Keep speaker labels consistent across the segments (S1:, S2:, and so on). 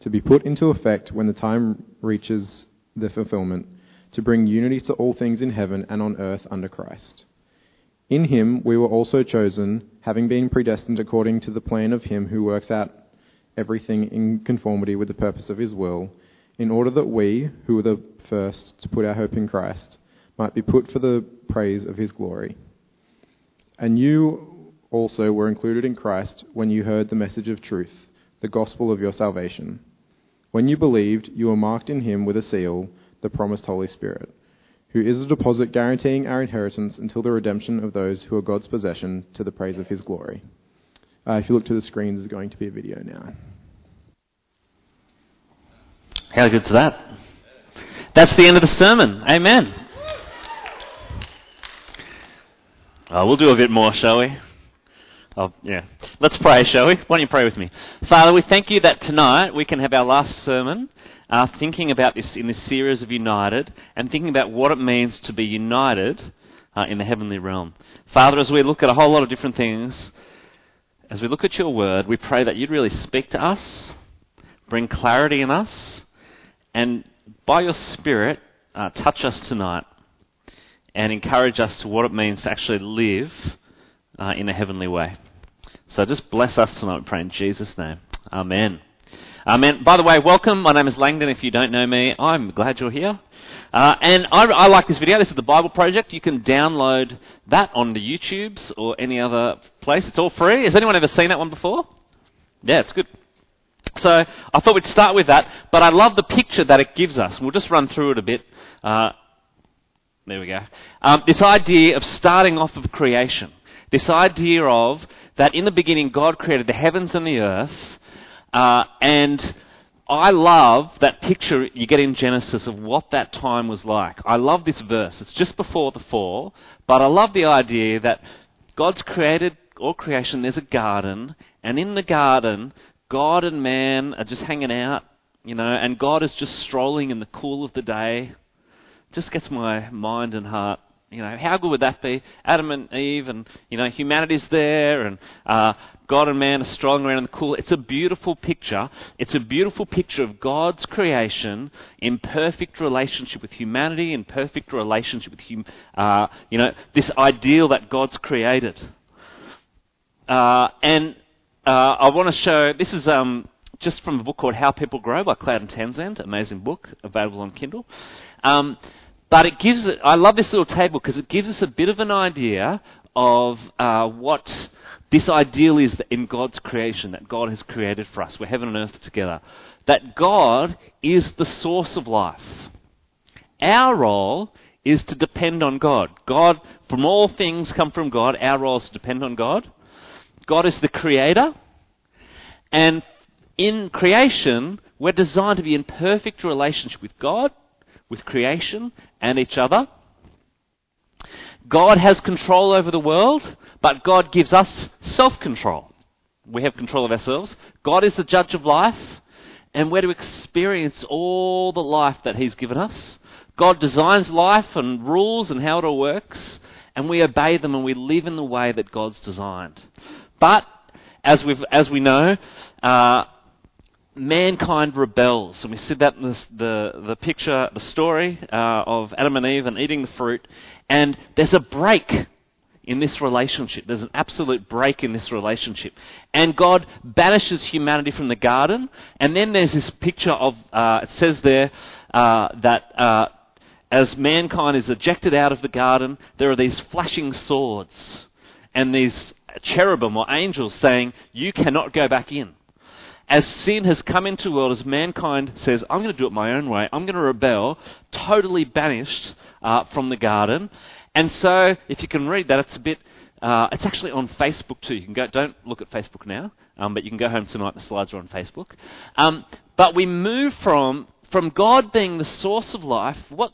S1: to be put into effect when the time reaches the fulfillment, to bring unity to all things in heaven and on earth under Christ. In him we were also chosen, having been predestined according to the plan of him who works out everything in conformity with the purpose of his will, in order that we, who were the first to put our hope in Christ, might be put for the praise of his glory. And you also were included in Christ when you heard the message of truth, the gospel of your salvation. When you believed, you were marked in him with a seal, the promised Holy Spirit, who is a deposit guaranteeing our inheritance until the redemption of those who are God's possession to the praise of his glory. Uh, if you look to the screens, there's going to be a video now.
S2: How good's that? That's the end of the sermon. Amen. Oh, we'll do a bit more, shall we? Oh, yeah. Let's pray, shall we? Why don't you pray with me? Father, we thank you that tonight we can have our last sermon uh, thinking about this in this series of United and thinking about what it means to be united uh, in the heavenly realm. Father, as we look at a whole lot of different things, as we look at your word, we pray that you'd really speak to us, bring clarity in us, and by your Spirit, uh, touch us tonight and encourage us to what it means to actually live uh, in a heavenly way. So just bless us tonight, pray in Jesus' name. Amen. Amen. By the way, welcome. My name is Langdon. If you don't know me, I'm glad you're here. Uh, and I, I, like this video. This is the Bible Project. You can download that on the YouTubes or any other place. It's all free. Has anyone ever seen that one before? Yeah, it's good. So I thought we'd start with that, but I love the picture that it gives us. We'll just run through it a bit. Uh, there we go. Um, this idea of starting off of creation. This idea of that in the beginning God created the heavens and the earth, uh, and I love that picture you get in Genesis of what that time was like. I love this verse. It's just before the fall, but I love the idea that God's created all creation, there's a garden, and in the garden, God and man are just hanging out, you know, and God is just strolling in the cool of the day. Just gets my mind and heart you know, how good would that be? Adam and Eve, and you know, humanity's there, and uh, God and man are strolling around in the cool. It's a beautiful picture. It's a beautiful picture of God's creation in perfect relationship with humanity, in perfect relationship with hum, uh, you know, this ideal that God's created. Uh, and uh, I want to show. This is um, just from a book called How People Grow by Cloud and Townsend. Amazing book, available on Kindle. Um, but it gives, I love this little table because it gives us a bit of an idea of uh, what this ideal is in God's creation that God has created for us. We're heaven and earth together. That God is the source of life. Our role is to depend on God. God, from all things come from God. Our role is to depend on God. God is the creator. And in creation, we're designed to be in perfect relationship with God with creation and each other. God has control over the world, but God gives us self control. We have control of ourselves. God is the judge of life, and we're to experience all the life that He's given us. God designs life and rules and how it all works, and we obey them and we live in the way that God's designed. But, as, we as we know, uh, mankind rebels. And we see that in this, the, the picture, the story uh, of Adam and Eve and eating the fruit. And there's a break in this relationship. There's an absolute break in this relationship. And God banishes humanity from the garden. And then there's this picture of, uh, it says there uh, that uh, as mankind is ejected out of the garden, there are these flashing swords and these cherubim or angels saying, You cannot go back in. As sin has come into the world, as mankind says, I'm going to do it my own way, I'm going to rebel, totally banished uh, from the garden. And so, if you can read that, it's a bit. Uh, it's actually on Facebook too. You can go. Don't look at Facebook now, um, but you can go home tonight. The slides are on Facebook. Um, but we move from from God being the source of life, what,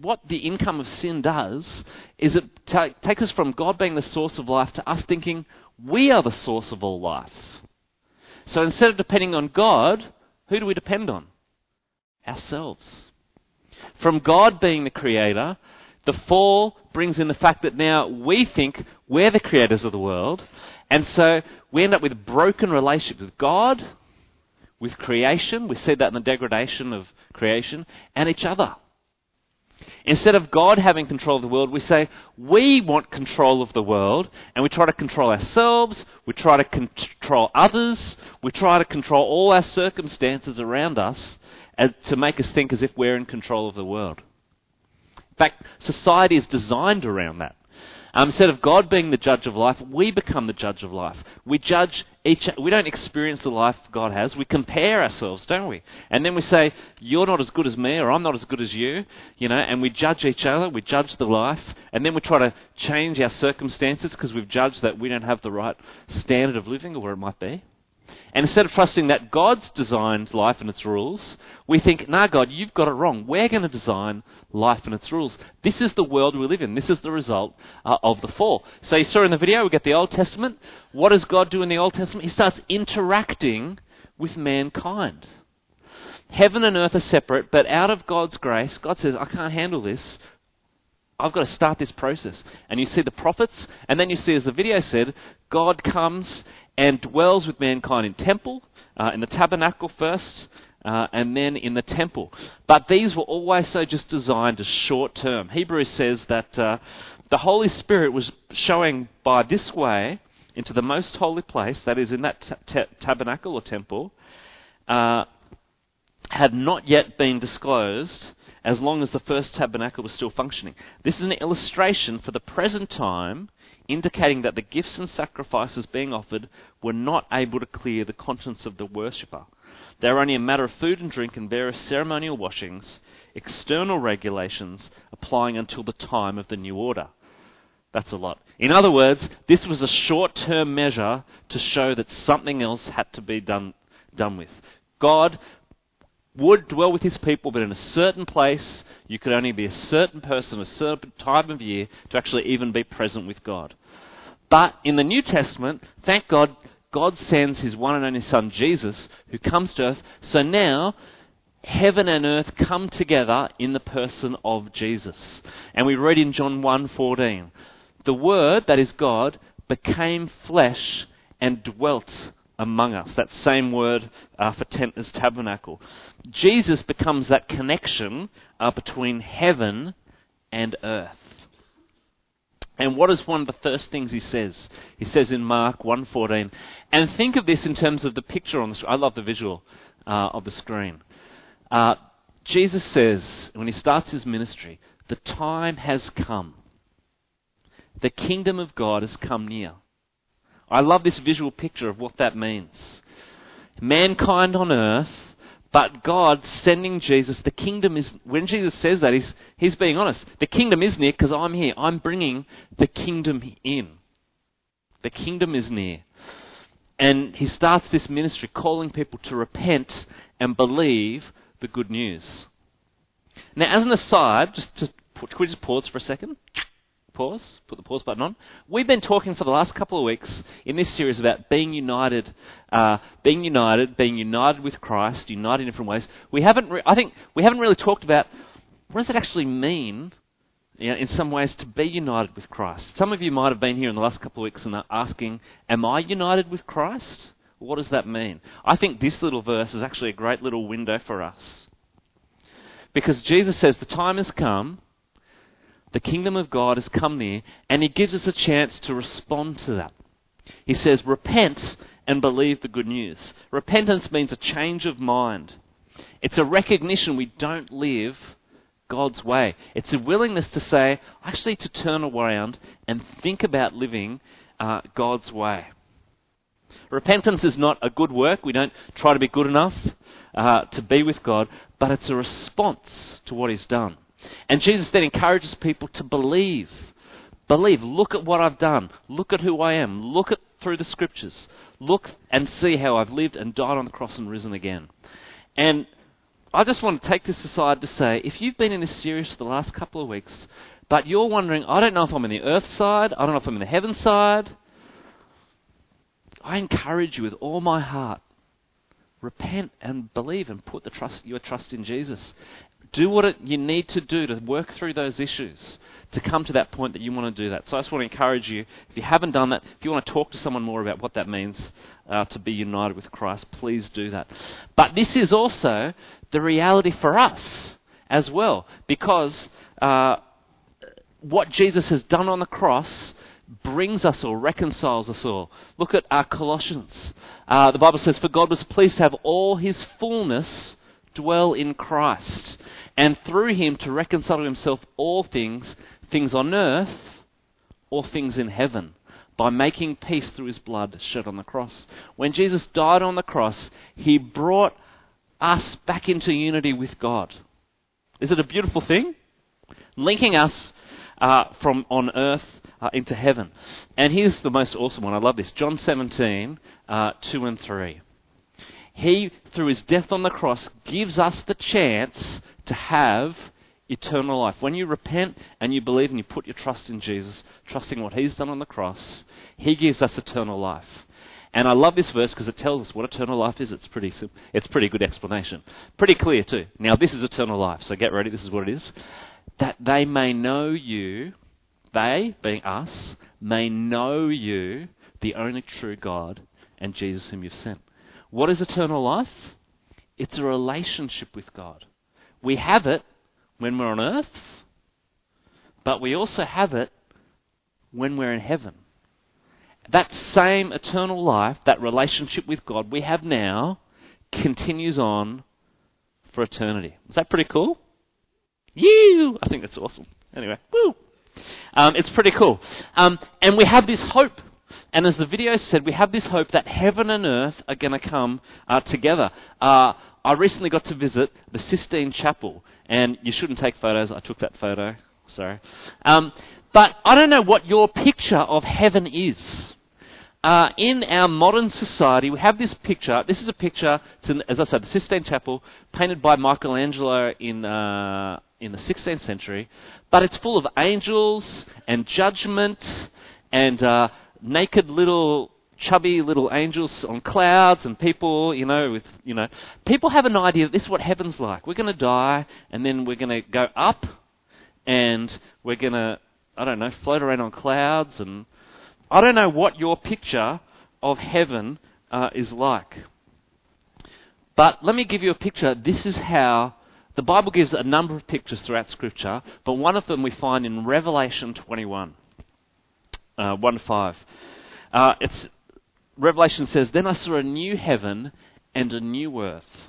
S2: what the income of sin does is it ta- takes us from God being the source of life to us thinking we are the source of all life. So instead of depending on God, who do we depend on? Ourselves. From God being the creator, the fall brings in the fact that now we think we're the creators of the world, and so we end up with a broken relationship with God with creation. We see that in the degradation of creation and each other. Instead of God having control of the world, we say we want control of the world and we try to control ourselves, we try to control others, we try to control all our circumstances around us uh, to make us think as if we're in control of the world. In fact, society is designed around that. Um, instead of God being the judge of life, we become the judge of life. We judge each. We don't experience the life God has. We compare ourselves, don't we? And then we say, "You're not as good as me," or "I'm not as good as you," you know. And we judge each other. We judge the life, and then we try to change our circumstances because we've judged that we don't have the right standard of living, or where it might be. And instead of trusting that God's designed life and its rules, we think, nah, God, you've got it wrong. We're going to design life and its rules. This is the world we live in. This is the result uh, of the fall. So you saw in the video, we get the Old Testament. What does God do in the Old Testament? He starts interacting with mankind. Heaven and earth are separate, but out of God's grace, God says, I can't handle this. I've got to start this process. And you see the prophets, and then you see, as the video said, God comes and dwells with mankind in temple, uh, in the tabernacle first, uh, and then in the temple. But these were always so just designed as short term. Hebrews says that uh, the Holy Spirit was showing by this way into the most holy place, that is in that t- tabernacle or temple, uh, had not yet been disclosed as long as the first tabernacle was still functioning. This is an illustration for the present time indicating that the gifts and sacrifices being offered were not able to clear the conscience of the worshipper. They were only a matter of food and drink and various ceremonial washings, external regulations applying until the time of the new order. That's a lot. In other words, this was a short term measure to show that something else had to be done, done with. God would dwell with his people, but in a certain place, you could only be a certain person, a certain time of year, to actually even be present with God. But in the New Testament, thank God, God sends his one and only Son, Jesus, who comes to earth. So now, heaven and earth come together in the person of Jesus. And we read in John 1:14, the Word, that is God, became flesh and dwelt among us. That same word uh, for tent is tabernacle. Jesus becomes that connection uh, between heaven and earth. And what is one of the first things he says? He says in Mark 1:14, and think of this in terms of the picture on the screen. I love the visual uh, of the screen. Uh, Jesus says when he starts his ministry, the time has come. The kingdom of God has come near. I love this visual picture of what that means. Mankind on earth, but God sending Jesus. The kingdom is, when Jesus says that, he's, he's being honest. The kingdom is near because I'm here. I'm bringing the kingdom in. The kingdom is near. And he starts this ministry calling people to repent and believe the good news. Now, as an aside, just to, could we just pause for a second? Pause, put the pause button on. We've been talking for the last couple of weeks in this series about being united, uh, being united, being united with Christ, united in different ways. We haven't, re- I think, we haven't really talked about what does it actually mean, you know, in some ways, to be united with Christ. Some of you might have been here in the last couple of weeks and are asking, "Am I united with Christ? What does that mean?" I think this little verse is actually a great little window for us. Because Jesus says the time has come the kingdom of God has come near, and he gives us a chance to respond to that. He says, Repent and believe the good news. Repentance means a change of mind. It's a recognition we don't live God's way. It's a willingness to say, actually, to turn around and think about living uh, God's way. Repentance is not a good work. We don't try to be good enough uh, to be with God, but it's a response to what He's done. And Jesus then encourages people to believe. Believe. Look at what I've done. Look at who I am. Look at through the scriptures. Look and see how I've lived and died on the cross and risen again. And I just want to take this aside to say if you've been in this series for the last couple of weeks, but you're wondering, I don't know if I'm in the earth side, I don't know if I'm in the heaven side, I encourage you with all my heart repent and believe and put the trust, your trust in Jesus. Do what it, you need to do to work through those issues to come to that point that you want to do that. So I just want to encourage you, if you haven't done that, if you want to talk to someone more about what that means uh, to be united with Christ, please do that. But this is also the reality for us as well, because uh, what Jesus has done on the cross brings us or reconciles us all. Look at our Colossians. Uh, the Bible says, For God was pleased to have all his fullness dwell in Christ, and through him to reconcile to himself all things, things on earth or things in heaven, by making peace through his blood shed on the cross. When Jesus died on the cross, he brought us back into unity with God. Is it a beautiful thing? Linking us uh, from on earth uh, into heaven. And here's the most awesome one. I love this. John 17, uh, 2 and 3. He, through his death on the cross, gives us the chance to have eternal life. When you repent and you believe and you put your trust in Jesus, trusting what he's done on the cross, he gives us eternal life. And I love this verse because it tells us what eternal life is. It's pretty it's pretty good explanation. Pretty clear too. Now this is eternal life, so get ready, this is what it is. That they may know you, they, being us, may know you, the only true God, and Jesus whom you've sent. What is eternal life? It's a relationship with God. We have it when we're on earth, but we also have it when we're in heaven. That same eternal life, that relationship with God we have now, continues on for eternity. Is that pretty cool? You! I think that's awesome. Anyway, woo! Um, it's pretty cool. Um, and we have this hope. And as the video said, we have this hope that heaven and earth are going to come uh, together. Uh, I recently got to visit the Sistine Chapel, and you shouldn't take photos. I took that photo. Sorry. Um, but I don't know what your picture of heaven is. Uh, in our modern society, we have this picture. This is a picture, as I said, the Sistine Chapel, painted by Michelangelo in uh, in the 16th century, but it's full of angels and judgment and uh, naked little chubby little angels on clouds and people, you know, with, you know, people have an idea that this is what heaven's like. We're going to die and then we're going to go up and we're going to, I don't know, float around on clouds and I don't know what your picture of heaven uh, is like. But let me give you a picture. This is how the Bible gives a number of pictures throughout Scripture, but one of them we find in Revelation 21, uh, 1 5. Uh, it's, Revelation says, Then I saw a new heaven and a new earth.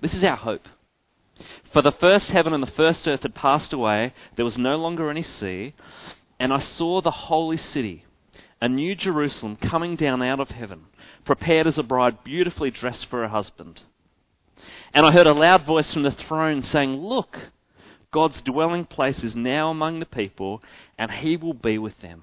S2: This is our hope. For the first heaven and the first earth had passed away, there was no longer any sea, and I saw the holy city, a new Jerusalem coming down out of heaven, prepared as a bride beautifully dressed for her husband. And I heard a loud voice from the throne saying, Look, God's dwelling place is now among the people, and he will be with them.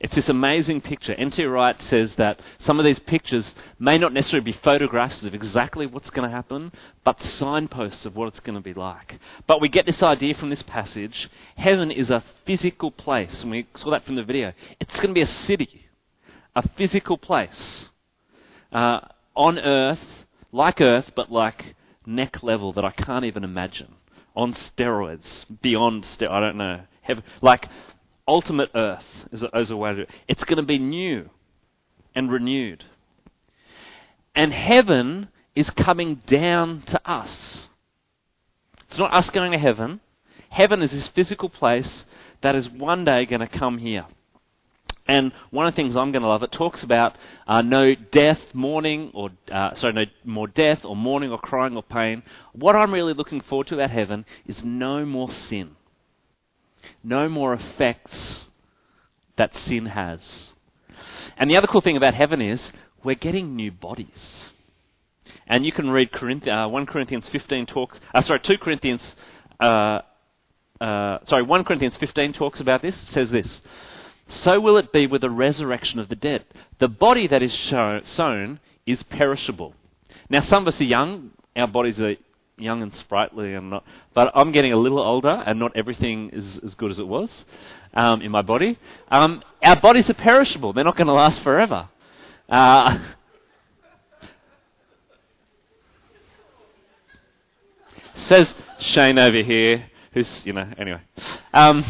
S2: It's this amazing picture. N.T. Wright says that some of these pictures may not necessarily be photographs of exactly what's going to happen, but signposts of what it's going to be like. But we get this idea from this passage. Heaven is a physical place, and we saw that from the video. It's going to be a city, a physical place uh, on earth, like earth, but like neck level that I can't even imagine. On steroids, beyond steroids, I don't know. Heaven, like ultimate earth is a, is a way to do it. It's going to be new and renewed. And heaven is coming down to us. It's not us going to heaven. Heaven is this physical place that is one day going to come here. And one of the things I'm going to love, it talks about uh, no death, mourning, or uh, sorry, no more death, or mourning, or crying, or pain. What I'm really looking forward to about heaven is no more sin, no more effects that sin has. And the other cool thing about heaven is we're getting new bodies. And you can read uh, 1 Corinthians 15 talks, uh, sorry, 2 Corinthians, uh, uh, sorry, 1 Corinthians 15 talks about this. It says this So will it be with the resurrection of the dead. The body that is sown is perishable. Now, some of us are young, our bodies are young and sprightly, and not, but I'm getting a little older, and not everything is as good as it was um, in my body. Um, our bodies are perishable, they're not going to last forever. Uh, says Shane over here, who's you know anyway, um,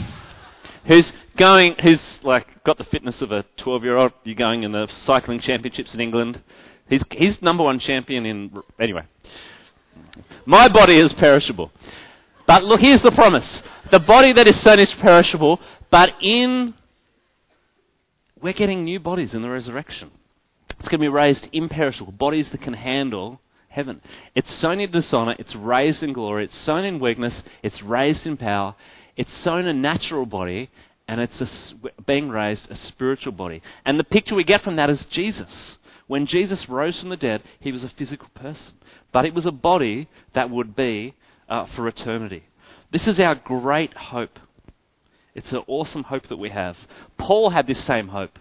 S2: who's going, who's like got the fitness of a 12-year-old. You're going in the cycling championships in England. He's he's number one champion in anyway. My body is perishable, but look, here's the promise: the body that is sown is perishable, but in we're getting new bodies in the resurrection. It's going to be raised imperishable, bodies that can handle heaven. It's sown in dishonor, it's raised in glory, it's sown in weakness, it's raised in power, it's sown a natural body, and it's a, being raised a spiritual body. And the picture we get from that is Jesus. When Jesus rose from the dead, he was a physical person, but it was a body that would be uh, for eternity. This is our great hope. It's an awesome hope that we have. Paul had this same hope.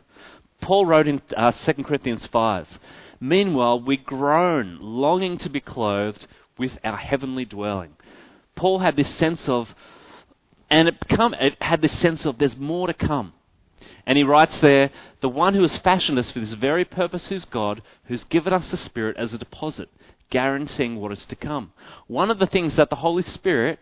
S2: Paul wrote in uh, 2 Corinthians 5 Meanwhile, we groan, longing to be clothed with our heavenly dwelling. Paul had this sense of, and it, become, it had this sense of there's more to come. And he writes there, the one who has fashioned us for this very purpose is God, who's given us the Spirit as a deposit, guaranteeing what is to come. One of the things that the Holy Spirit,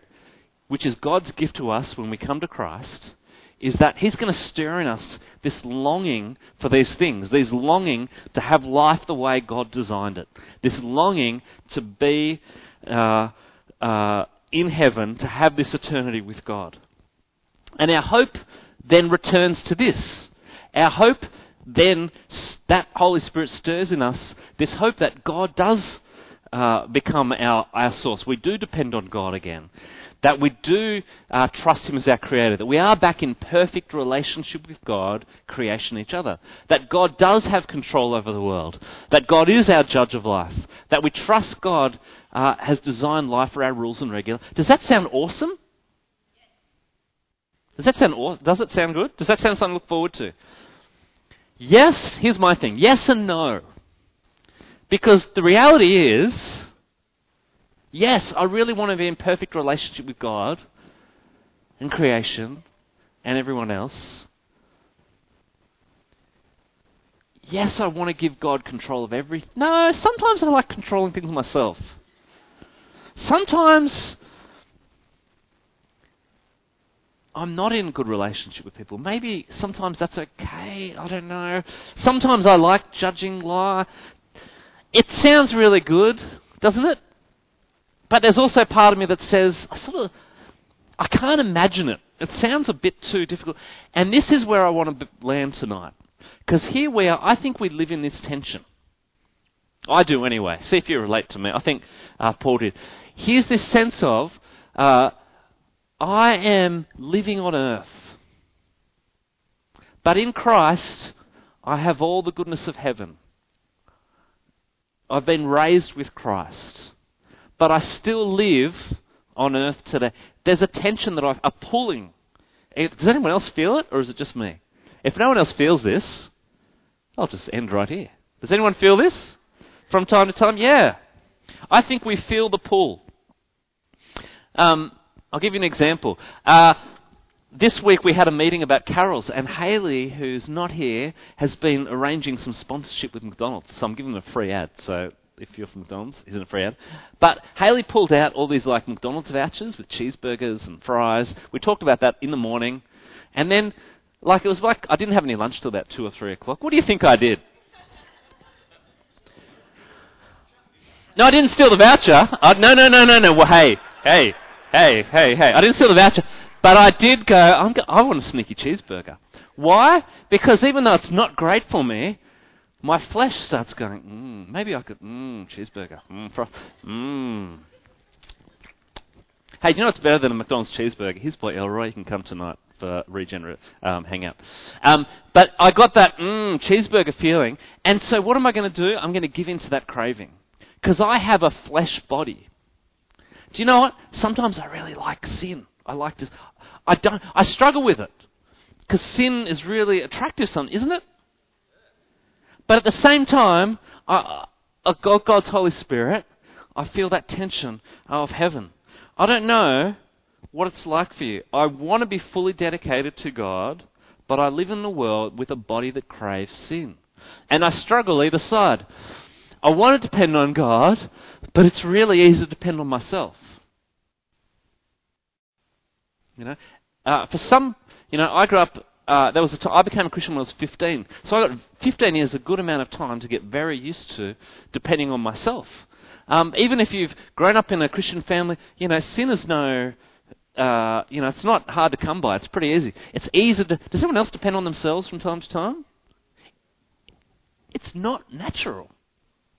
S2: which is God's gift to us when we come to Christ, is that He's going to stir in us this longing for these things, this longing to have life the way God designed it, this longing to be uh, uh, in heaven, to have this eternity with God. And our hope then returns to this. Our hope then, that Holy Spirit stirs in us this hope that God does uh, become our, our source. We do depend on God again that we do uh, trust Him as our Creator, that we are back in perfect relationship with God, creation, each other, that God does have control over the world, that God is our judge of life, that we trust God uh, has designed life for our rules and regular. Does that sound awesome? Does that sound aw- Does it sound good? Does that sound something to look forward to? Yes, here's my thing. Yes and no. Because the reality is Yes, I really want to be in perfect relationship with God and creation and everyone else. Yes, I want to give God control of everything. No, sometimes I like controlling things myself. Sometimes I'm not in good relationship with people. Maybe sometimes that's okay. I don't know. Sometimes I like judging law. It sounds really good, doesn't it? But there's also part of me that says, I sort of, I can't imagine it. It sounds a bit too difficult. And this is where I want to land tonight. Because here we are, I think we live in this tension. I do anyway. See if you relate to me. I think uh, Paul did. Here's this sense of, uh, I am living on earth. But in Christ, I have all the goodness of heaven. I've been raised with Christ but I still live on earth today. There's a tension that I, a pulling. Eh, does anyone else feel it, or is it just me? If no one else feels this, I'll just end right here. Does anyone feel this from time to time? Yeah. I think we feel the pull. Um, I'll give you an example. Uh, this week we had a meeting about carols, and Haley, who's not here, has been arranging some sponsorship with McDonald's. So I'm giving them a free ad. So if you're from McDonald's, isn't a free ad. But Haley pulled out all these like McDonald's vouchers with cheeseburgers and fries. We talked about that in the morning, and then like it was like I didn't have any lunch till about two or three o'clock. What do you think I did? No, I didn't steal the voucher. I, no, no, no, no, no. Well, hey, hey hey, hey, hey. I didn't steal the voucher. But I did go, I'm go I want a sneaky cheeseburger. Why? Because even though it's not great for me, my flesh starts going, mm, maybe I could, mmm, cheeseburger, mmm, froth, mmm. Hey, do you know what's better than a McDonald's cheeseburger? Here's boy Elroy. You can come tonight for regenerate um, hangout. Um, but I got that mmm, cheeseburger feeling, and so what am I going to do? I'm going to give in to that craving because I have a flesh body. Do you know what? Sometimes I really like sin. I like to. I don't. I struggle with it because sin is really attractive, something, isn't it? But at the same time, I, I, God, God's Holy Spirit, I feel that tension of heaven. I don't know what it's like for you. I want to be fully dedicated to God, but I live in the world with a body that craves sin. And I struggle either side. I want to depend on God, but it's really easy to depend on myself. You know, uh, for some, you know, I grew up. Uh, there was a t- I became a Christian when I was 15, so I got 15 years, a good amount of time to get very used to depending on myself. Um, even if you've grown up in a Christian family, you know, sinners know. Uh, you know, it's not hard to come by. It's pretty easy. It's easy to. Does anyone else depend on themselves from time to time? It's not natural.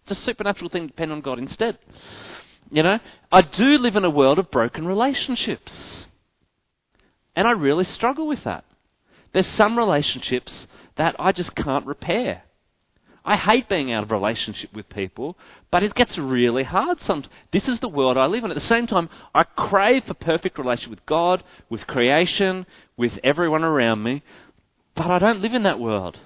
S2: It's a supernatural thing to depend on God instead. You know, I do live in a world of broken relationships. And I really struggle with that. There's some relationships that I just can't repair. I hate being out of relationship with people, but it gets really hard sometimes. This is the world I live in. At the same time, I crave for perfect relationship with God, with creation, with everyone around me, but I don't live in that world.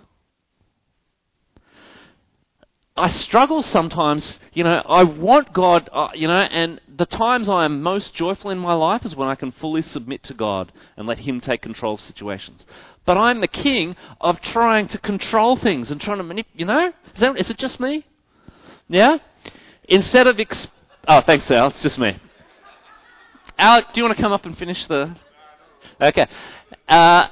S2: I struggle sometimes, you know, I want God, uh, you know, and the times I am most joyful in my life is when I can fully submit to God and let Him take control of situations. But I'm the king of trying to control things and trying to manipulate, you know? Is, that, is it just me? Yeah? Instead of, exp- oh, thanks, Al, it's just me. Al, do you want to come up and finish the, okay. Uh,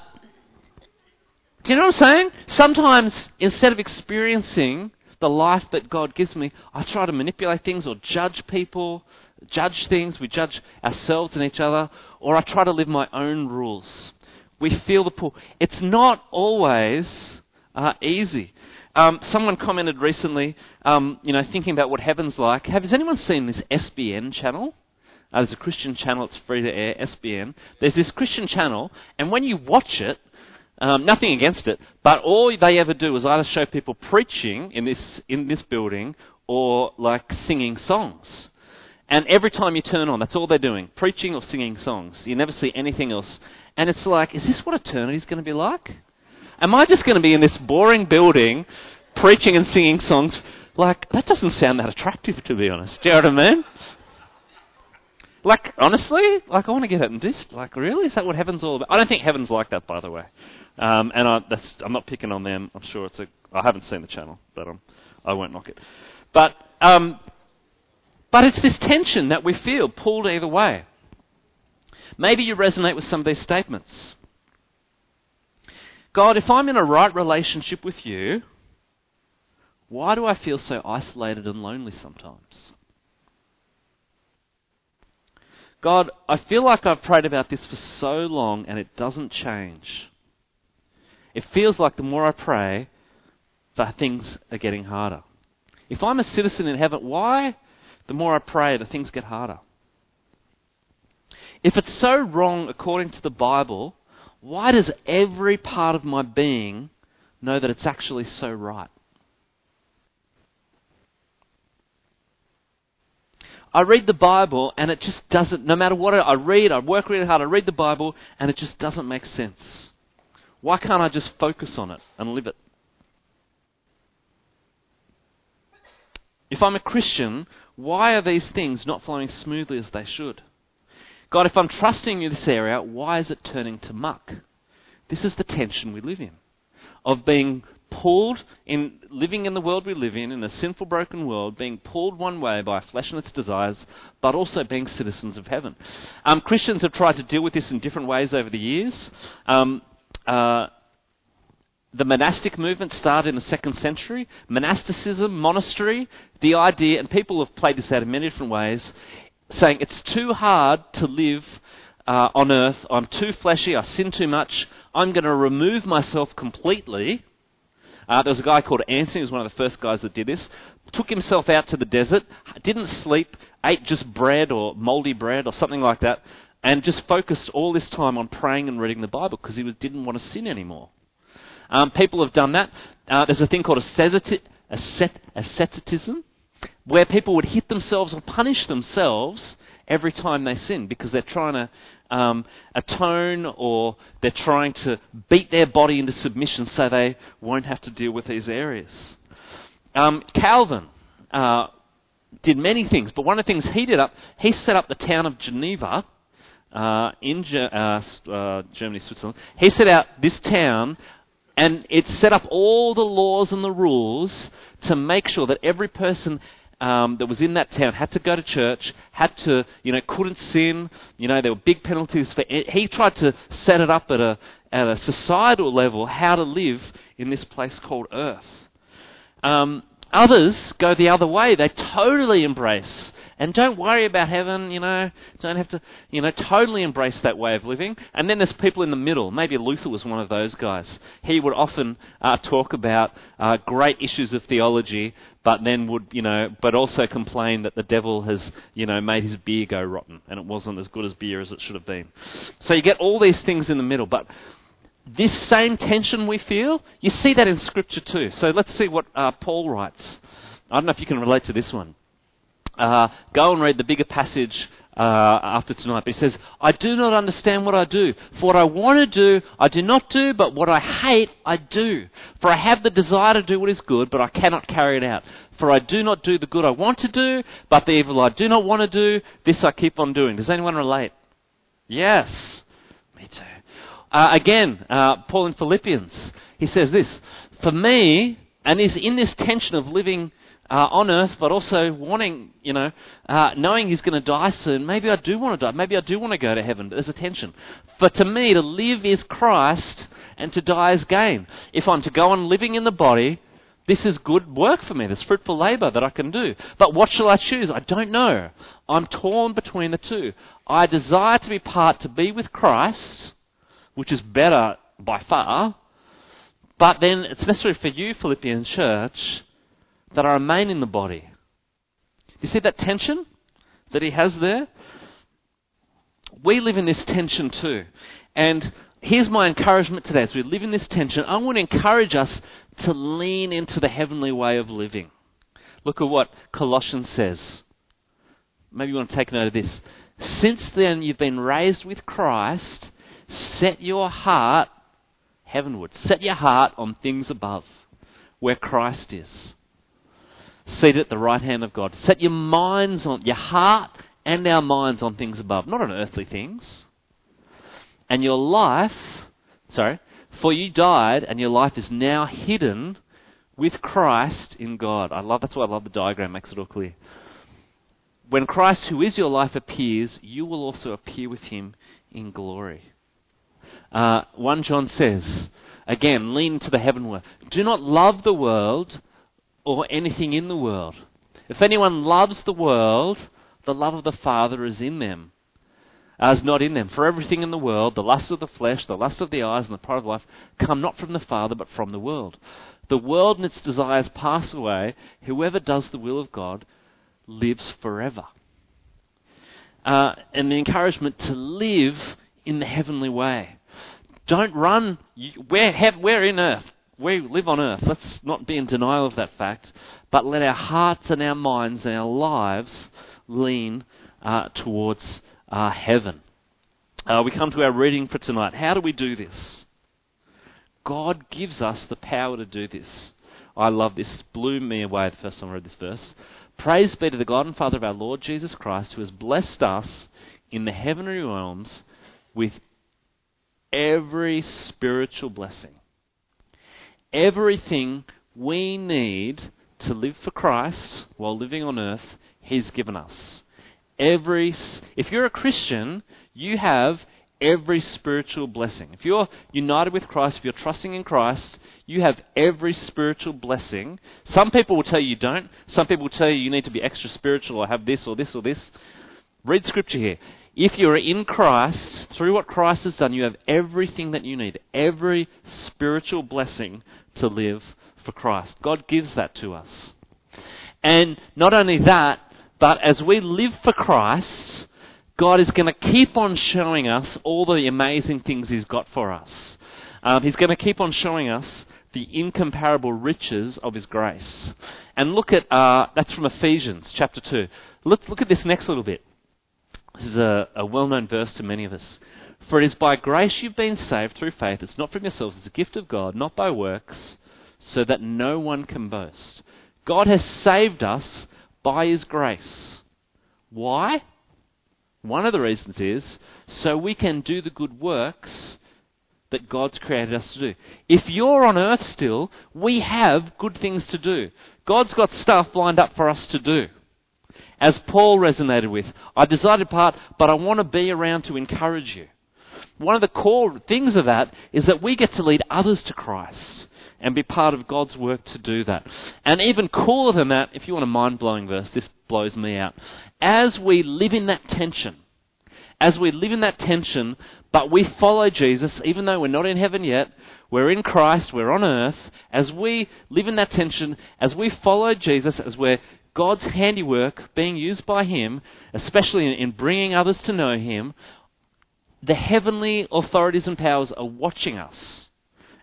S2: do you know what I'm saying? Sometimes, instead of experiencing the life that God gives me, I try to manipulate things or judge people, judge things. We judge ourselves and each other, or I try to live my own rules. We feel the pull. It's not always uh, easy. Um, someone commented recently, um, you know, thinking about what heaven's like. Have, has anyone seen this SBN channel? Uh, there's a Christian channel, it's free to air, SBN. There's this Christian channel, and when you watch it, um, nothing against it, but all they ever do is either show people preaching in this in this building or like singing songs. And every time you turn on, that's all they're doing preaching or singing songs. You never see anything else. And it's like, is this what eternity's going to be like? Am I just going to be in this boring building preaching and singing songs? Like, that doesn't sound that attractive, to be honest. Do you know what I mean? Like, honestly, like I want to get it and just, like, really? Is that what heaven's all about? I don't think heaven's like that, by the way. Um, and I, am not picking on them. I'm sure it's a. I haven't seen the channel, but I won't knock it. But um, but it's this tension that we feel pulled either way. Maybe you resonate with some of these statements. God, if I'm in a right relationship with you, why do I feel so isolated and lonely sometimes? God, I feel like I've prayed about this for so long and it doesn't change. It feels like the more I pray, the things are getting harder. If I'm a citizen in heaven, why? The more I pray, the things get harder. If it's so wrong according to the Bible, why does every part of my being know that it's actually so right? I read the Bible and it just doesn't, no matter what I read, I work really hard, I read the Bible and it just doesn't make sense. Why can't I just focus on it and live it? If I'm a Christian, why are these things not flowing smoothly as they should? God, if I'm trusting you in this area, why is it turning to muck? This is the tension we live in of being pulled in living in the world we live in, in a sinful, broken world, being pulled one way by flesh and its desires, but also being citizens of heaven. Um, Christians have tried to deal with this in different ways over the years. Um, uh, the monastic movement started in the second century. Monasticism, monastery, the idea, and people have played this out in many different ways, saying it's too hard to live uh, on earth. I'm too fleshy. I sin too much. I'm going to remove myself completely. Uh, there was a guy called Anthony, who was one of the first guys that did this. Took himself out to the desert, didn't sleep, ate just bread or moldy bread or something like that, and just focused all this time on praying and reading the Bible because he was, didn't want to sin anymore. Um, people have done that. Uh, there's a thing called ascetic, ascet, asceticism, where people would hit themselves or punish themselves every time they sin because they're trying to um, atone or they're trying to beat their body into submission so they won't have to deal with these areas. Um, Calvin uh, did many things, but one of the things he did up, he set up the town of Geneva uh, in Ge- uh, uh Germany, Switzerland. He set out this town and it set up all the laws and the rules to make sure that every person um, that was in that town had to go to church, had to, you know, couldn't sin. You know, there were big penalties for. He tried to set it up at a at a societal level how to live in this place called Earth. Um, others go the other way. They totally embrace and don't worry about heaven, you know. Don't have to, you know, totally embrace that way of living. And then there's people in the middle. Maybe Luther was one of those guys. He would often uh, talk about uh, great issues of theology, but then would, you know, but also complain that the devil has, you know, made his beer go rotten and it wasn't as good as beer as it should have been. So you get all these things in the middle. But this same tension we feel, you see that in Scripture too. So let's see what uh, Paul writes. I don't know if you can relate to this one. Uh, go and read the bigger passage uh, after tonight. But he says, I do not understand what I do. For what I want to do, I do not do, but what I hate, I do. For I have the desire to do what is good, but I cannot carry it out. For I do not do the good I want to do, but the evil I do not want to do, this I keep on doing. Does anyone relate? Yes. Me too. Uh, again, uh, Paul in Philippians, he says this For me, and is in this tension of living uh, on earth, but also wanting, you know, uh, knowing he's going to die soon. Maybe I do want to die. Maybe I do want to go to heaven. But there's a tension. For to me, to live is Christ, and to die is gain. If I'm to go on living in the body, this is good work for me. There's fruitful labour that I can do. But what shall I choose? I don't know. I'm torn between the two. I desire to be part to be with Christ, which is better by far. But then it's necessary for you, Philippian church, that I remain in the body. You see that tension that he has there? We live in this tension too. And here's my encouragement today as we live in this tension. I want to encourage us to lean into the heavenly way of living. Look at what Colossians says. Maybe you want to take note of this. Since then you've been raised with Christ, set your heart heavenward. Set your heart on things above, where Christ is seated at the right hand of God. Set your minds on, your heart and our minds on things above, not on earthly things. And your life, sorry, for you died and your life is now hidden with Christ in God. I love, that's why I love the diagram, makes it all clear. When Christ, who is your life, appears, you will also appear with him in glory. Uh, 1 John says, again, lean to the heavenward. Do not love the world or anything in the world. If anyone loves the world, the love of the Father is in them, as not in them. For everything in the world, the lust of the flesh, the lust of the eyes, and the pride of life, come not from the Father, but from the world. The world and its desires pass away. Whoever does the will of God lives forever. Uh, and the encouragement to live in the heavenly way. Don't run. We're, we're in earth we live on earth. Let's not be in denial of that fact, but let our hearts and our minds and our lives lean uh, towards uh, heaven. Uh, we come to our reading for tonight. How do we do this? God gives us the power to do this. I love this. It blew me away the first time I read this verse. Praise be to the God and Father of our Lord Jesus Christ, who has blessed us in the heavenly realms with every spiritual blessing everything we need to live for Christ while living on earth, He's given us. Every, if you're a Christian, you have every spiritual blessing. If you're united with Christ, if you're trusting in Christ, you have every spiritual blessing. Some people will tell you you don't. Some people will tell you you need to be extra spiritual or have this or this or this. Read scripture here. If you're in Christ, through what Christ has done, you have everything that you need, every spiritual blessing to live for Christ. God gives that to us. And not only that, but as we live for Christ, God is going to keep on showing us all the amazing things He's got for us. Um, he's going to keep on showing us the incomparable riches of His grace. And look at, uh, that's from Ephesians chapter 2. Look, look at this next little bit. This is a, a well known verse to many of us. For it is by grace you've been saved through faith. It's not from yourselves, it's a gift of God, not by works, so that no one can boast. God has saved us by His grace. Why? One of the reasons is so we can do the good works that God's created us to do. If you're on earth still, we have good things to do. God's got stuff lined up for us to do. As Paul resonated with, I desire to depart, but I want to be around to encourage you. One of the core things of that is that we get to lead others to Christ and be part of God's work to do that. And even cooler than that, if you want a mind blowing verse, this blows me out as we live in that tension, as we live in that tension, but we follow Jesus, even though we're not in heaven yet, we're in Christ, we're on earth, as we live in that tension, as we follow Jesus, as we're God's handiwork being used by Him, especially in, bringing others to know Him, the heavenly authorities and powers are watching us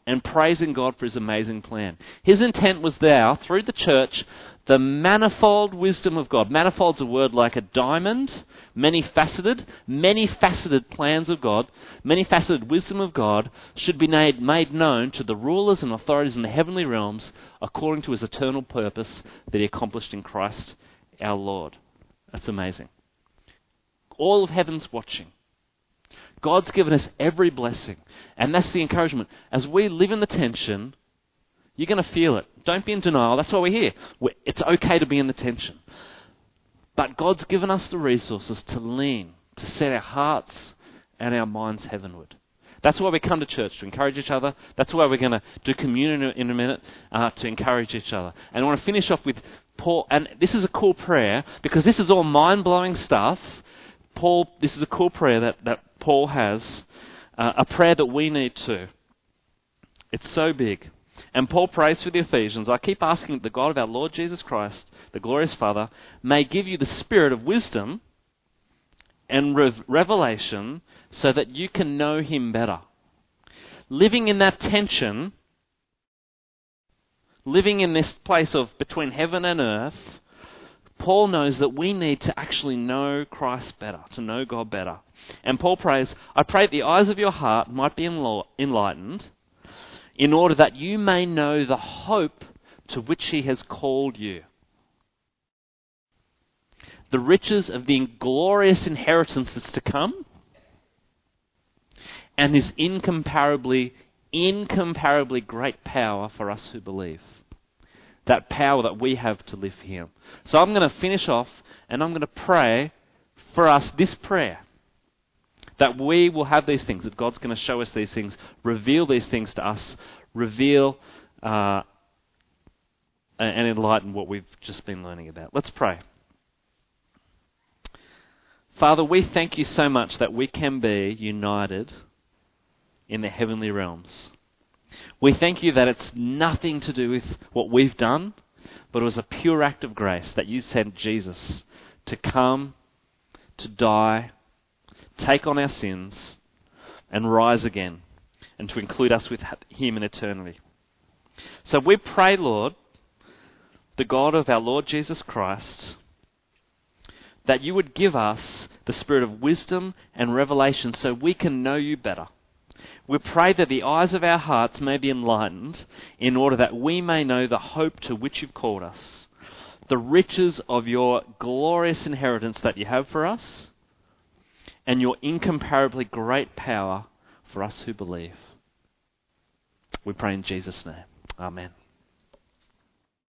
S2: and praising God for His amazing plan. His intent was there, through the church, the manifold wisdom of God. Manifold's a word like a diamond, many faceted, many faceted plans of God, many faceted wisdom of God should be made, made known to the rulers and authorities in the heavenly realms according to his eternal purpose that he accomplished in Christ our Lord. That's amazing. All of heaven's watching. God's given us every blessing. And that's the encouragement. As we live in the tension, you're going to feel it. Don't be in denial. That's why we're here. We're, it's okay to be in the tension. But God's given us the resources to lean, to set our hearts and our minds heavenward. That's why we come to church, to encourage each other. That's why we're going to do communion in a minute, uh, to encourage each other. And I want to finish off with Paul, and this is a cool prayer, because this is all mind blowing stuff. Paul, this is a cool prayer that, that Paul has, uh, a prayer that we need too. It's so big. And Paul prays for the Ephesians I keep asking that the God of our Lord Jesus Christ, the glorious Father, may give you the spirit of wisdom and revelation so that you can know him better. Living in that tension, living in this place of between heaven and earth, Paul knows that we need to actually know Christ better, to know God better. And Paul prays, I pray that the eyes of your heart might be enlightened in order that you may know the hope to which he has called you. The riches of the glorious inheritance that's to come, and his incomparably, incomparably great power for us who believe. That power that we have to live him. So I'm going to finish off and I'm going to pray for us this prayer that we will have these things, that God's going to show us these things, reveal these things to us, reveal uh, and enlighten what we've just been learning about. Let's pray. Father, we thank you so much that we can be united in the heavenly realms. We thank you that it's nothing to do with what we've done, but it was a pure act of grace that you sent Jesus to come, to die, take on our sins, and rise again, and to include us with Him in eternity. So we pray, Lord, the God of our Lord Jesus Christ, that you would give us the spirit of wisdom and revelation so we can know you better. We pray that the eyes of our hearts may be enlightened in order that we may know the hope to which you've called us, the riches of your glorious inheritance that you have for us, and your incomparably great power for us who believe. We pray in Jesus' name. Amen.